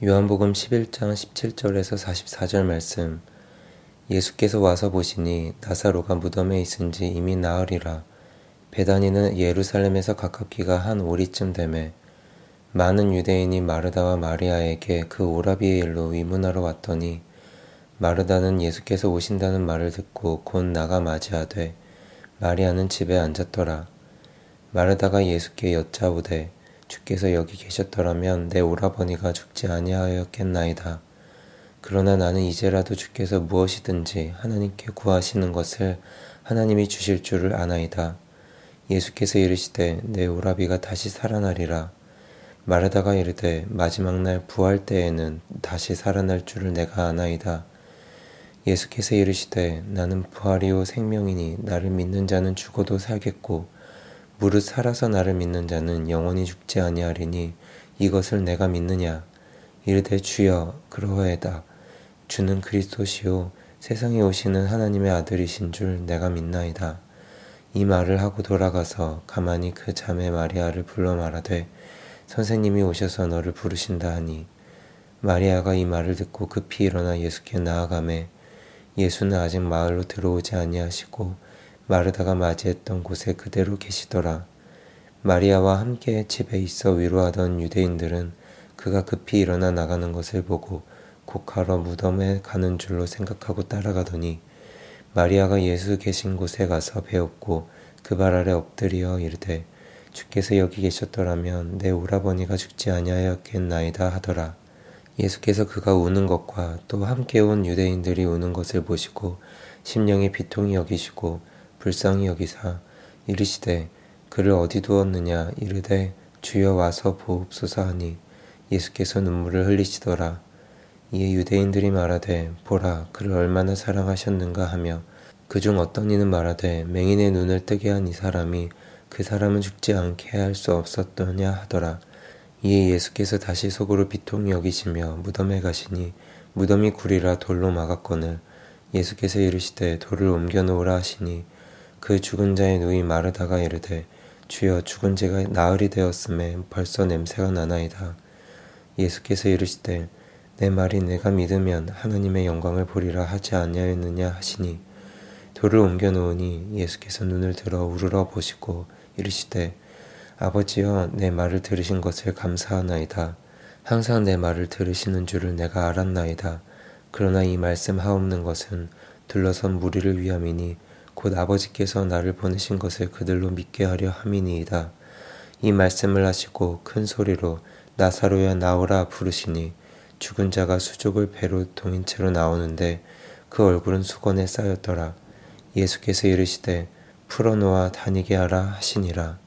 요한복음 11장 17절에서 44절 말씀. 예수께서 와서 보시니 나사로가 무덤에 있은 지 이미 나으리라 베다니는 예루살렘에서 가깝기가 한 오리쯤 되매 많은 유대인이 마르다와 마리아에게 그 오라비의 일로 위문하러 왔더니 마르다는 예수께서 오신다는 말을 듣고 곧 나가 맞이하되 마리아는 집에 앉았더라. 마르다가 예수께 여짜오되 주께서 여기 계셨더라면 내 오라버니가 죽지 아니하였겠나이다. 그러나 나는 이제라도 주께서 무엇이든지 하나님께 구하시는 것을 하나님이 주실 줄을 아나이다. 예수께서 이르시되 내 오라비가 다시 살아나리라. 마르다가 이르되 마지막 날 부활 때에는 다시 살아날 줄을 내가 아나이다. 예수께서 이르시되 나는 부활이요 생명이니 나를 믿는 자는 죽어도 살겠고 무릇 살아서 나를 믿는 자는 영원히 죽지 아니하리니 이것을 내가 믿느냐? 이르되 주여 그러하에다. 주는 그리스도시요 세상에 오시는 하나님의 아들이신 줄 내가 믿나이다. 이 말을 하고 돌아가서 가만히 그 자매 마리아를 불러 말하되 선생님이 오셔서 너를 부르신다 하니 마리아가 이 말을 듣고 급히 일어나 예수께 나아가매 예수는 아직 마을로 들어오지 아니하시고 마르다가 맞이했던 곳에 그대로 계시더라. 마리아와 함께 집에 있어 위로하던 유대인들은 그가 급히 일어나 나가는 것을 보고 곡하러 무덤에 가는 줄로 생각하고 따라가더니 마리아가 예수 계신 곳에 가서 배웠고 그 발 아래 엎드려 이르되 주께서 여기 계셨더라면 내 오라버니가 죽지 아니하였겠나이다 하더라. 예수께서 그가 우는 것과 또 함께 온 유대인들이 우는 것을 보시고 심령의 비통이 여기시고 불쌍히 여기사 이르시되 그를 어디 두었느냐 이르되 주여 와서 보옵소서 하니 예수께서 눈물을 흘리시더라. 이에 유대인들이 말하되 보라 그를 얼마나 사랑하셨는가 하며 그중 어떤 이는 말하되 맹인의 눈을 뜨게 한 이 사람이 그 사람은 죽지 않게 할 수 없었더냐 하더라. 이에 예수께서 다시 속으로 비통히 여기시며 무덤에 가시니 무덤이 구리라 돌로 막았거늘 예수께서 이르시되 돌을 옮겨 놓으라 하시니 그 죽은 자의 누이 마르다가 이르되 주여 죽은 제가 나흘이 되었음에 벌써 냄새가 나나이다. 예수께서 이르시되 내 말이 내가 믿으면 하나님의 영광을 보리라 하지 아니하였느냐 하시니 돌을 옮겨 놓으니 예수께서 눈을 들어 우르러 보시고 이르시되 아버지여 내 말을 들으신 것을 감사하나이다. 항상 내 말을 들으시는 줄을 내가 알았나이다. 그러나 이 말씀 하옵는 것은 둘러선 무리를 위함이니 곧 아버지께서 나를 보내신 것을 그들로 믿게 하려 함이니이다. 이 말씀을 하시고 큰 소리로 나사로야 나오라 부르시니 죽은 자가 수족을 배로 동인 채로 나오는데 그 얼굴은 수건에 쌓였더라. 예수께서 이르시되 풀어놓아 다니게 하라 하시니라.